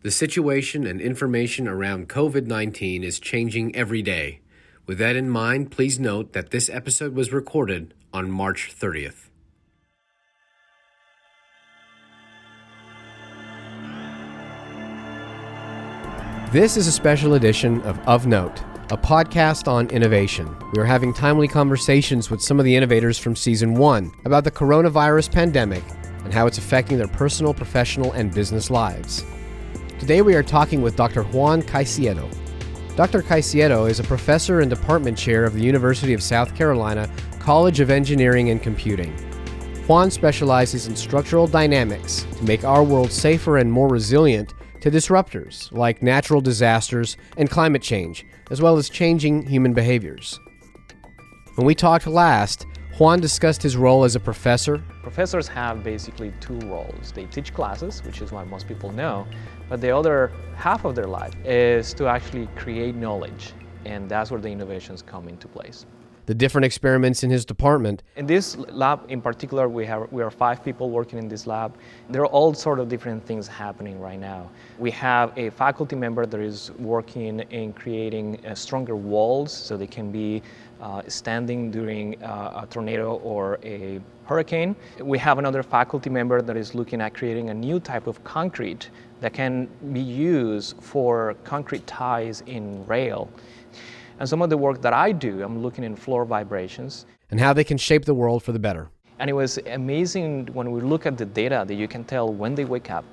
The situation and information around COVID 19 is changing every day. With that in mind, please note that this episode was recorded on March 30th. This is a special edition of Of Note, a podcast on innovation. We are having timely conversations with some of the innovators from season one about the coronavirus pandemic and how it's affecting their personal, professional, and business lives. Today we are talking with Dr. Juan Caicedo. Dr. Caicedo is a professor and department chair of the University of South Carolina College of Engineering and Computing. Juan specializes in structural dynamics to make our world safer and more resilient to disruptors like natural disasters and climate change, as well as changing human behaviors. When we talked last, Juan discussed his role as a professor. Professors have basically two roles. They teach classes, which is what most people know, but the other half of their life is to actually create knowledge, and that's where the innovations come into place the different experiments in his department. In this lab in particular, we, have, we are five people working in this lab. There are all sort of different things happening right now. We have a faculty member that is working in creating uh, stronger walls so they can be uh, standing during uh, a tornado or a hurricane. We have another faculty member that is looking at creating a new type of concrete that can be used for concrete ties in rail. And some of the work that I do, I'm looking in floor vibrations. And how they can shape the world for the better. And it was amazing when we look at the data that you can tell when they wake up,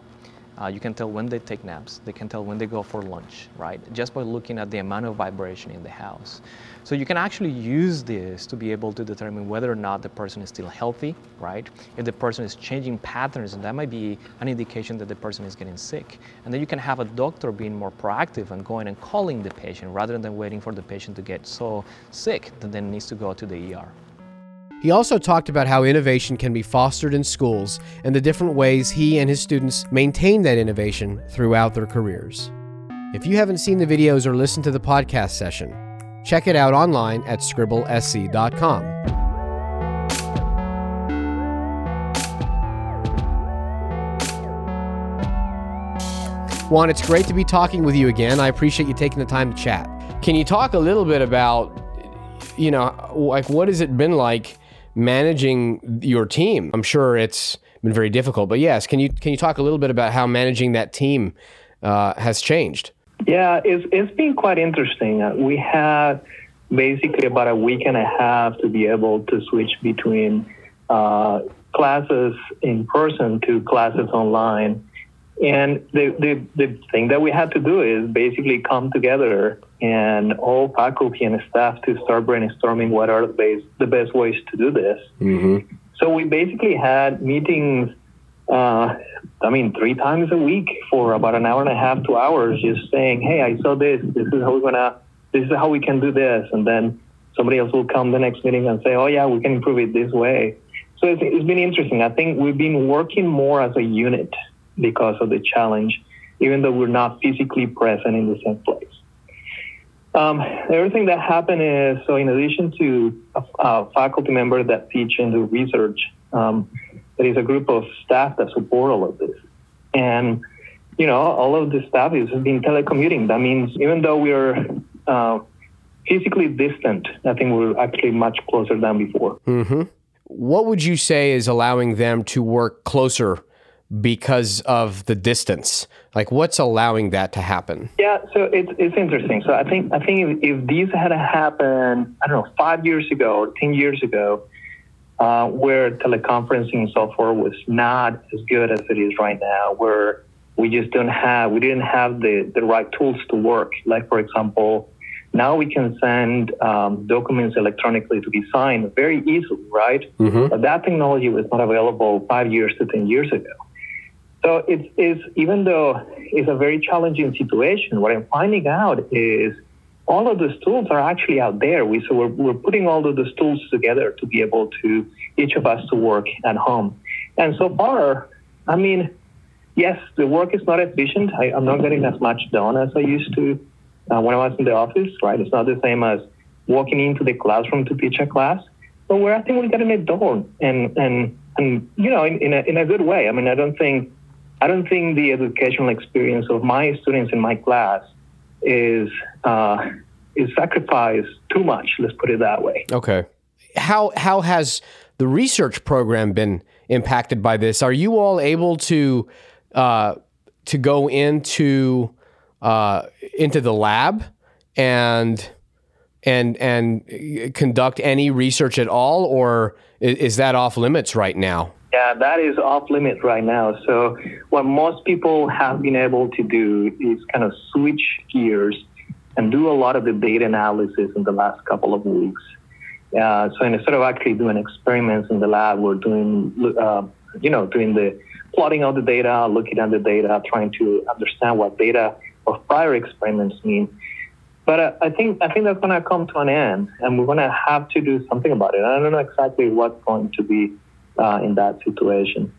uh, you can tell when they take naps. They can tell when they go for lunch, right? Just by looking at the amount of vibration in the house. So you can actually use this to be able to determine whether or not the person is still healthy, right? If the person is changing patterns, and that might be an indication that the person is getting sick. And then you can have a doctor being more proactive and going and calling the patient rather than waiting for the patient to get so sick that then needs to go to the ER. He also talked about how innovation can be fostered in schools and the different ways he and his students maintain that innovation throughout their careers. If you haven't seen the videos or listened to the podcast session, check it out online at scribblesc.com. Juan, it's great to be talking with you again. I appreciate you taking the time to chat. Can you talk a little bit about, you know, like what has it been like managing your team. I'm sure it's been very difficult, but yes, can you can you talk a little bit about how managing that team uh, has changed? Yeah, it's it's been quite interesting. Uh, we had basically about a week and a half to be able to switch between uh, classes in person to classes online. And the, the, the thing that we had to do is basically come together and all faculty and staff to start brainstorming what are the best, the best ways to do this. Mm-hmm. So we basically had meetings, uh, I mean, three times a week for about an hour and a half, two hours, just saying, hey, I saw this. This is how we're gonna. This is how we can do this, and then somebody else will come the next meeting and say, oh yeah, we can improve it this way. So it's, it's been interesting. I think we've been working more as a unit because of the challenge, even though we're not physically present in the same place. Um, the other thing that happened is, so in addition to a, a faculty member that teach and do research, um, there is a group of staff that support all of this. And, you know, all of the staff is been telecommuting. That means even though we're uh, physically distant, I think we're actually much closer than before. Mm-hmm. What would you say is allowing them to work closer because of the distance? Like, what's allowing that to happen? Yeah, so it's it's interesting. So I think I think if, if these had happened, I don't know, five years ago or ten years ago, uh, where teleconferencing software was not as good as it is right now, where we just don't have we didn't have the the right tools to work. Like for example. Now we can send um, documents electronically to be signed very easily, right? Mm-hmm. But that technology was not available five years to 10 years ago. So it's, it's even though it's a very challenging situation, what I'm finding out is all of those tools are actually out there. We, so we're, we're putting all of those tools together to be able to each of us to work at home. And so far, I mean, yes, the work is not efficient. I, am not getting as much done as I used to uh, when I was in the office, right? It's not the same as walking into the classroom to teach a class, but we're, I think we're getting it done and, and, and, you know, in, in, a, in a good way. I mean, I don't think I don't think the educational experience of my students in my class is uh, is sacrificed too much. Let's put it that way. Okay. How how has the research program been impacted by this? Are you all able to uh, to go into uh, into the lab and and and conduct any research at all, or is that off limits right now? Yeah, that is off limit right now. So what most people have been able to do is kind of switch gears and do a lot of the data analysis in the last couple of weeks. Uh, so instead of actually doing experiments in the lab, we're doing, uh, you know, doing the plotting of the data, looking at the data, trying to understand what data of prior experiments mean. But uh, I think I think that's going to come to an end, and we're going to have to do something about it. I don't know exactly what's going to be uh, in that situation.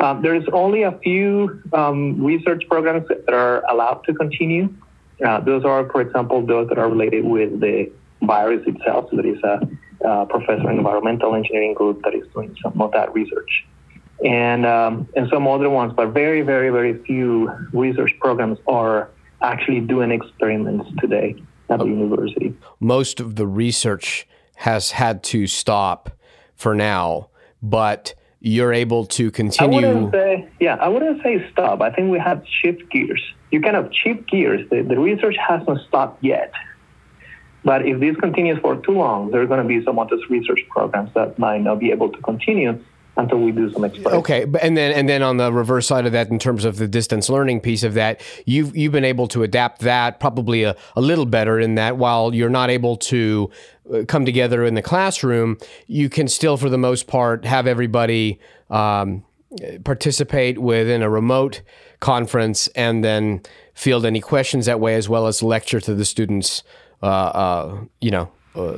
Um, there's only a few um, research programs that are allowed to continue. Uh, those are, for example, those that are related with the virus itself. So there is a, a professor in environmental engineering group that is doing some of that research. And, um, and some other ones, but very, very, very few research programs are actually doing experiments today at the university. Most of the research has had to stop for now but you're able to continue. I wouldn't say, yeah, I wouldn't say stop. I think we have shift gears. You kind of shift gears. The, the research hasn't stopped yet. But if this continues for too long, there are going to be some of those research programs that might not be able to continue until we do some experiments. Okay, and then and then on the reverse side of that, in terms of the distance learning piece of that, you've you've been able to adapt that probably a, a little better in that while you're not able to uh, come together in the classroom, you can still, for the most part, have everybody um, participate within a remote conference and then field any questions that way, as well as lecture to the students. Uh, uh, you know, uh,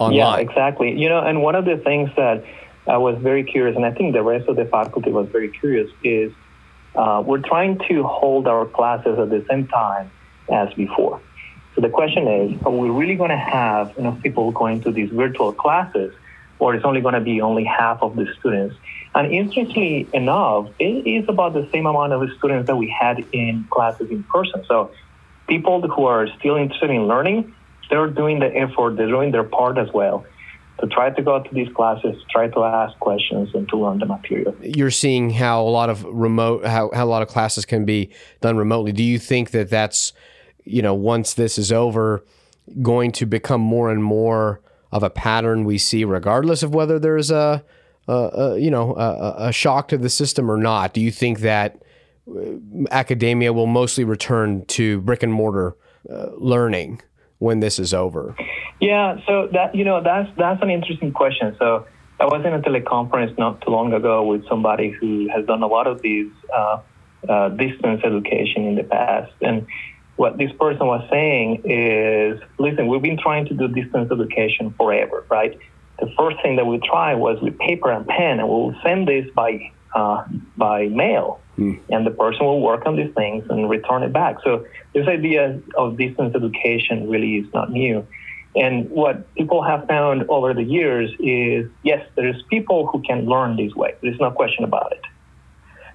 online. Yeah, exactly. You know, and one of the things that I was very curious, and I think the rest of the faculty was very curious, is uh, we're trying to hold our classes at the same time as before. So the question is, are we really going to have enough people going to these virtual classes, or it's only going to be only half of the students? And interestingly enough, it is about the same amount of students that we had in classes in person. So people who are still interested in learning, they're doing the effort, they're doing their part as well to try to go to these classes, try to ask questions, and to learn the material. You're seeing how a lot of remote, how, how a lot of classes can be done remotely. Do you think that that's, you know, once this is over, going to become more and more of a pattern we see, regardless of whether there's a, a, a you know, a, a shock to the system or not? Do you think that uh, academia will mostly return to brick and mortar uh, learning when this is over? Yeah, so that you know that's that's an interesting question. So I was in a teleconference not too long ago with somebody who has done a lot of these uh, uh, distance education in the past, and what this person was saying is, listen, we've been trying to do distance education forever, right? The first thing that we tried was with paper and pen, and we'll send this by uh, by mail, mm. and the person will work on these things and return it back. So this idea of distance education really is not new. And what people have found over the years is yes, there's people who can learn this way. There's no question about it.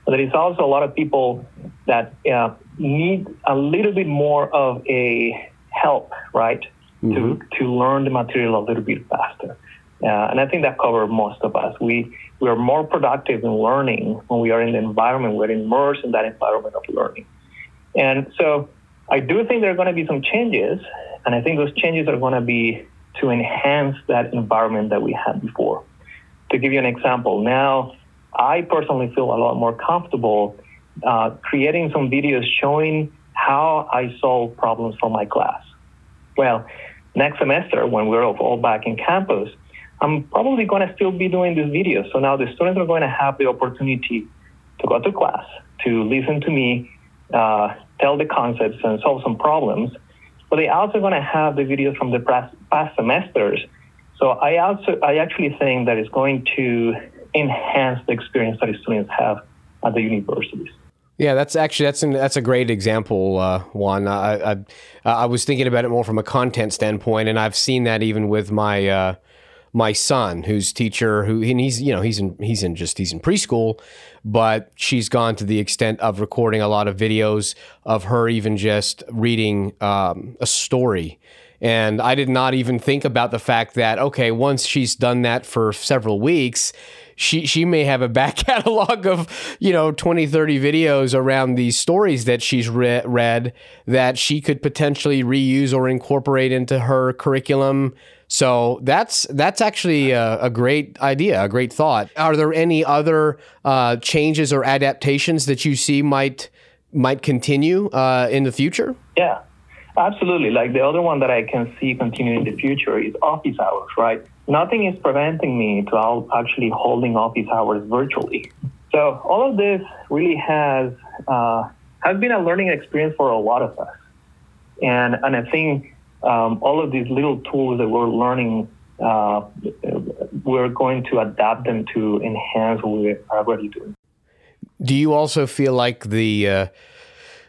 But there is also a lot of people that uh, need a little bit more of a help, right, mm-hmm. to to learn the material a little bit faster. Uh, and I think that covers most of us. We we are more productive in learning when we are in the environment. We're immersed in that environment of learning. And so I do think there are going to be some changes and I think those changes are going to be to enhance that environment that we had before. To give you an example, now I personally feel a lot more comfortable uh, creating some videos showing how I solve problems for my class. Well, next semester, when we're all back in campus, I'm probably going to still be doing these videos. So now the students are going to have the opportunity to go to class, to listen to me, uh, tell the concepts, and solve some problems but they also going to have the videos from the past semesters. So I also I actually think that it's going to enhance the experience that students have at the universities. Yeah, that's actually that's an, that's a great example, uh, Juan. I, I, I was thinking about it more from a content standpoint, and I've seen that even with my uh, my son, whose teacher, who and he's you know he's in he's in just he's in preschool, but she's gone to the extent of recording a lot of videos of her even just reading um, a story. And I did not even think about the fact that okay, once she's done that for several weeks, she she may have a back catalog of you know 20 30 videos around these stories that she's re- read that she could potentially reuse or incorporate into her curriculum so that's that's actually a, a, great idea, a great thought. Are there any other uh, changes or adaptations that you see might might continue uh, in the future? Yeah, absolutely. Like the other one that I can see continuing in the future is office hours. Right, nothing is preventing me to actually holding office hours virtually. So all of this really has uh, has been a learning experience for a lot of us, and and I think um, all of these little tools that we're learning, uh, we're going to adapt them to enhance what we are already doing. Do you also feel like the uh,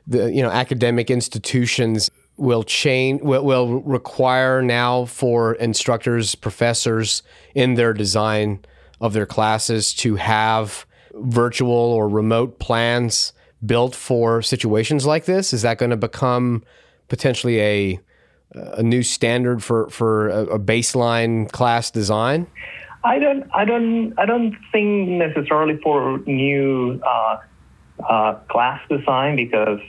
the you know academic institutions will change will, will require now for instructors professors in their design of their classes to have virtual or remote plans built for situations like this is that going to become potentially a a new standard for for a, baseline class design? I don't I don't I don't think necessarily for new uh, uh, class design because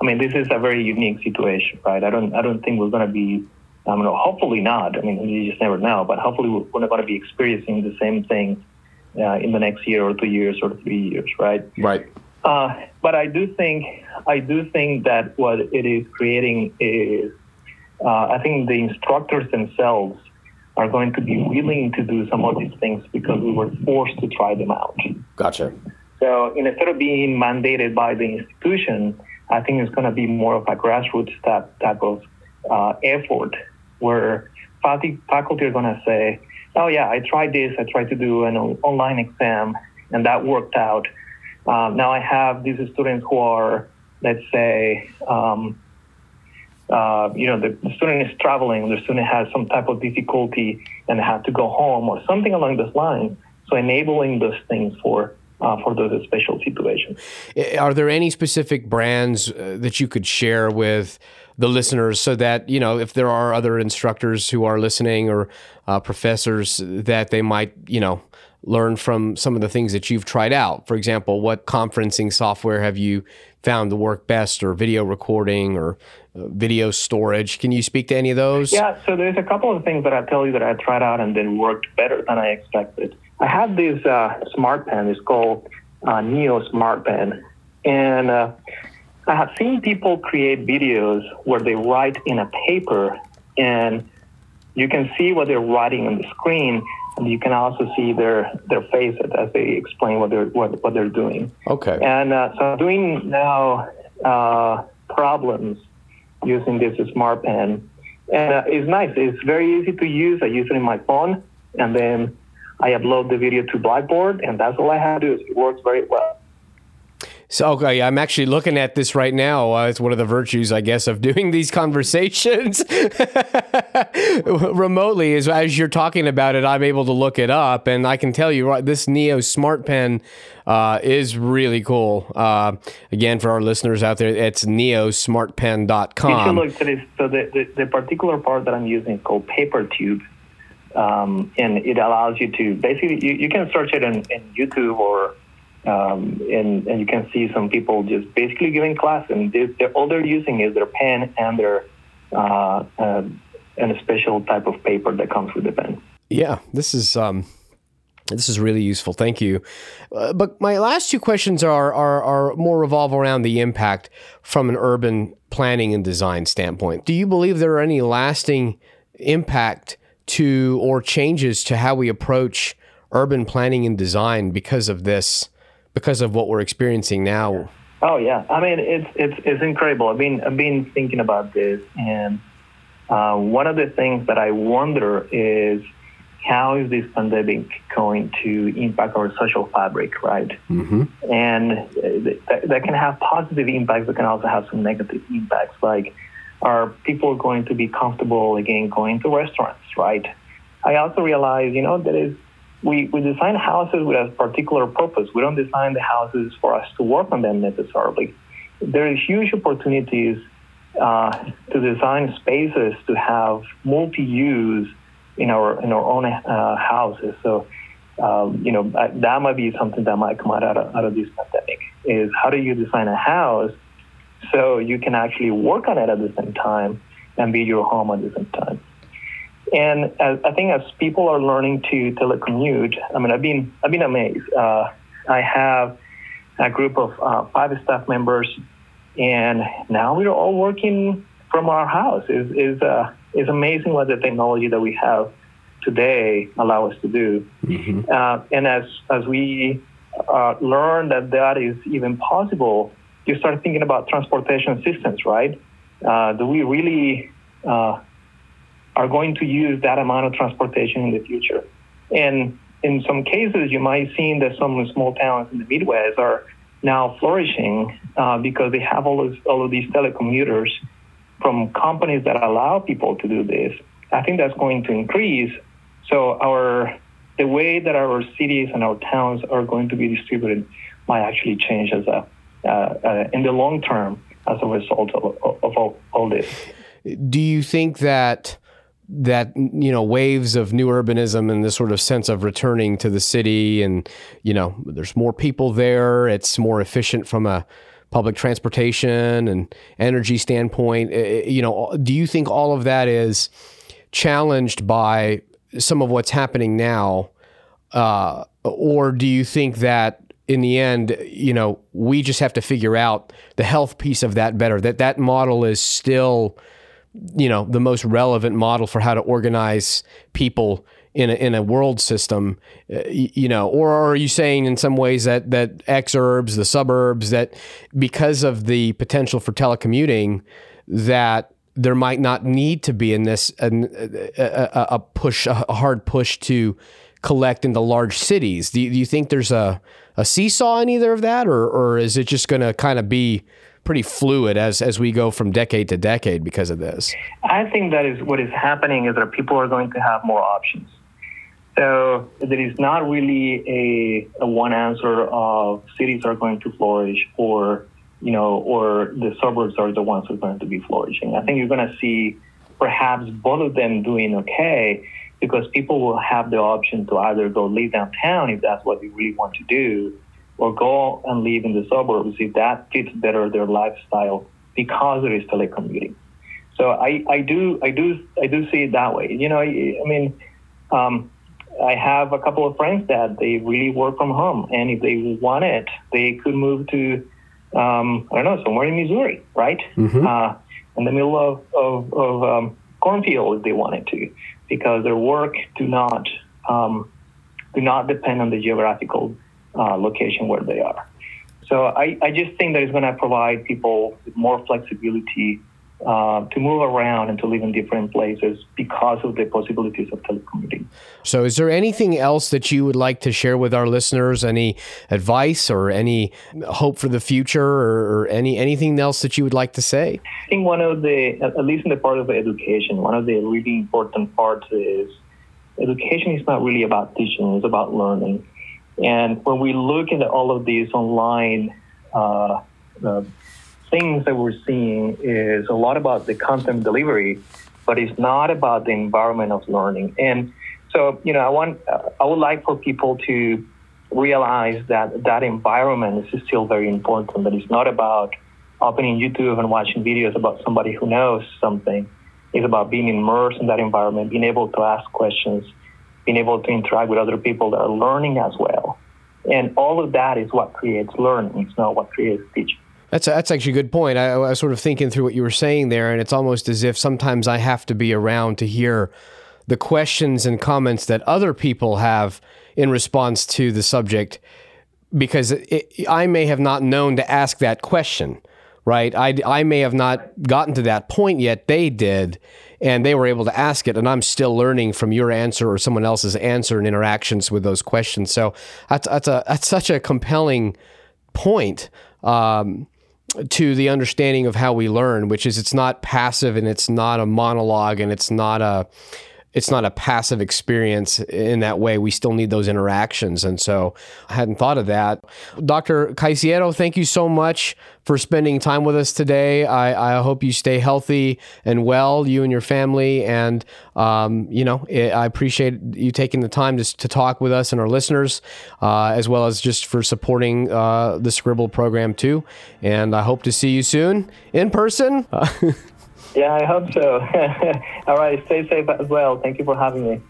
I mean this is a very unique situation, right? I don't I don't think we're going to be I mean, hopefully not. I mean, you just never know, but hopefully we're not going to be experiencing the same thing uh, in the next year or two years or three years, right? Right. Uh, but I do think I do think that what it is creating is I think the instructors themselves are going to be willing to do some of these things because we were forced to try them out. Gotcha. So instead of being mandated by the institution, I think it's going to be more of a grassroots type, type of uh, effort where faculty are going to say, oh, yeah, I tried this. I tried to do an online exam, and that worked out. Um, now I have these students who are, let's say, um, uh, you know, the, student is traveling, the student has some type of difficulty and have to go home or something along this line. So enabling those things for uh, for those special situations. Are there any specific brands uh, that you could share with the listeners so that you know if there are other instructors who are listening or uh, professors that they might you know learn from some of the things that you've tried out. For example, what conferencing software have you found to work best, or video recording, or uh, video storage? Can you speak to any of those? Yeah, so there's a couple of things that I tell you that I tried out and then worked better than I expected. I have this uh, smart pen. It's called uh, Neo Smart Pen, and uh, I have seen people create videos where they write in a paper and you can see what they're writing on the screen you can also see their their faces as they explain what they're what, what they're doing. Okay. And uh, so I'm doing now uh, problems using this smart pen, and uh, it's nice. It's very easy to use. I use it in my phone, and then I upload the video to Blackboard, and that's all I have to do. It works very well. So, okay, I'm actually looking at this right now. Uh, it's one of the virtues, I guess, of doing these conversations remotely. Is as you're talking about it, I'm able to look it up, and I can tell you, right, this Neo Smart Pen uh, is really cool. Uh, again, for our listeners out there, it's neosmartpen.com. You look at this. So the, the, the particular part that I'm using is called PaperTube. Um, and it allows you to basically you, you can search it in, in YouTube or um, and, and you can see some people just basically giving class, and they, all they're using is their pen and their uh, uh, and a special type of paper that comes with the pen. Yeah, this is um, this is really useful. Thank you. Uh, but my last two questions are, are are more revolve around the impact from an urban planning and design standpoint. Do you believe there are any lasting impact to or changes to how we approach urban planning and design because of this because of what we're experiencing now. Oh yeah, I mean it's it's it's incredible. I've been I've been thinking about this, and uh, one of the things that I wonder is how is this pandemic going to impact our social fabric, right? Mm-hmm. And that, that can have positive impacts, but can also have some negative impacts. Like, are people going to be comfortable again going to restaurants, right? I also realize, you know, that is we, we design houses with a particular purpose. We don't design the houses for us to work on them necessarily. There are huge opportunities uh, to design spaces to have multi-use in our in our own uh, houses. So, um, you know, that might be something that might come out of, out of this pandemic. Is how do you design a house so you can actually work on it at the same time and be your home at the same time. And as, I think as people are learning to telecommute, I mean, I've been I've been amazed. Uh, I have a group of uh, five staff members, and now we're all working from our house. is is uh, is amazing what the technology that we have today allow us to do. Mm-hmm. Uh, and as as we uh, learn that that is even possible, you start thinking about transportation systems, right? Uh, do we really are going to use that amount of transportation in the future. And in some cases, you might see that some small towns in the Midwest are now flourishing uh, because they have all of, all of these telecommuters from companies that allow people to do this. I think that's going to increase. So our the way that our cities and our towns are going to be distributed might actually change as a uh, uh, in the long term as a result of, of all, all this. Do you think that that you know waves of new urbanism and this sort of sense of returning to the city and you know there's more people there it's more efficient from a public transportation and energy standpoint. You know do you think all of that is challenged by some of what's happening now uh, or do you think that in the end you know we just have to figure out the health piece of that better that that model is still you know the most relevant model for how to organize people in a, in a world system, uh, you know, or are you saying in some ways that that exurbs the suburbs that because of the potential for telecommuting that there might not need to be in this a, a, a push a hard push to collect into large cities. Do you, do you think there's a a seesaw in either of that, or or is it just going to kind of be pretty fluid as as we go from decade to decade because of this. I think that is what is happening is that people are going to have more options. So there is not really a, a one answer of cities are going to flourish or you know or the suburbs are the ones who are going to be flourishing. I think you're going to see perhaps both of them doing okay because people will have the option to either go live downtown if that's what they really want to do or go and live in the suburbs if that fits better their lifestyle because there is telecommuting. So I, I do I do I do see it that way. You know, I, I mean, um, I have a couple of friends that they really work from home, and if they want it, they could move to um, I don't know somewhere in Missouri, right? Mm-hmm. Uh, in the middle of of, of um, cornfield if they wanted to, because their work do not um, do not depend on the geographical uh, location where they are. So I, I just think that it's going to provide people with more flexibility uh, to move around and to live in different places because of the possibilities of telecommuting. So, is there anything else that you would like to share with our listeners? Any advice or any hope for the future, or, or any anything else that you would like to say? I think one of the, at least in the part of education, one of the really important parts is education is not really about teaching; it's about learning. And when we look at all of these online uh, uh, things that we're seeing is a lot about the content delivery, but it's not about the environment of learning. And so, you know, I want, I would like for people to realize that that environment is still very important. That it's not about opening YouTube and watching videos about somebody who knows something. It's about being immersed in that environment, being able to ask questions, being able to interact with other people that are learning as well. And all of that is what creates learning. It's not what creates teaching. That's a, that's actually a good point. I, I, was sort of thinking through what you were saying there, and it's almost as if sometimes I have to be around to hear the questions and comments that other people have in response to the subject, because it, I may have not known to ask that question, right? I, I may have not gotten to that point yet. They did, and they were able to ask it and i'm still learning from your answer or someone else's answer and interactions with those questions so that's that's a that's such a compelling point um, to the understanding of how we learn which is it's not passive and it's not a monologue and it's not a it's not a passive experience in that way. We still need those interactions. And so I hadn't thought of that. Dr. Caicedo, thank you so much for spending time with us today. I, I hope you stay healthy and well, you and your family. And, um, you know, I appreciate you taking the time to, to talk with us and our listeners, uh, as well as just for supporting uh, the Scribble program too. And I hope to see you soon in person. Yeah, I hope so. All right, stay safe as well. Thank you for having me.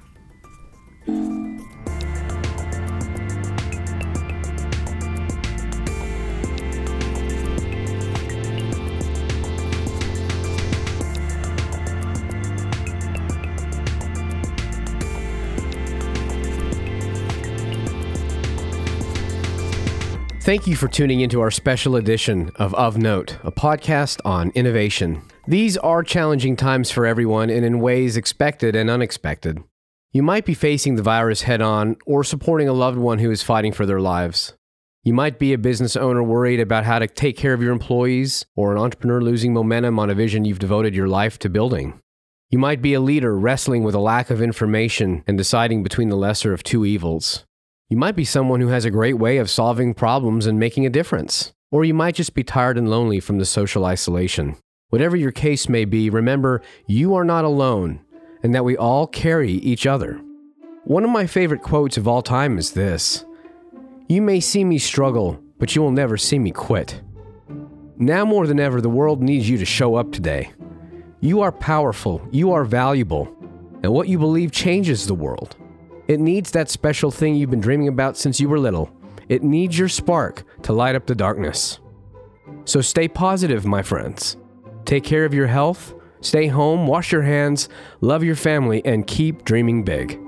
Thank you for tuning into our special edition of Of Note, a podcast on innovation. These are challenging times for everyone and in ways expected and unexpected. You might be facing the virus head on or supporting a loved one who is fighting for their lives. You might be a business owner worried about how to take care of your employees or an entrepreneur losing momentum on a vision you've devoted your life to building. You might be a leader wrestling with a lack of information and deciding between the lesser of two evils. You might be someone who has a great way of solving problems and making a difference. Or you might just be tired and lonely from the social isolation. Whatever your case may be, remember you are not alone and that we all carry each other. One of my favorite quotes of all time is this You may see me struggle, but you will never see me quit. Now more than ever, the world needs you to show up today. You are powerful, you are valuable, and what you believe changes the world. It needs that special thing you've been dreaming about since you were little. It needs your spark to light up the darkness. So stay positive, my friends. Take care of your health, stay home, wash your hands, love your family, and keep dreaming big.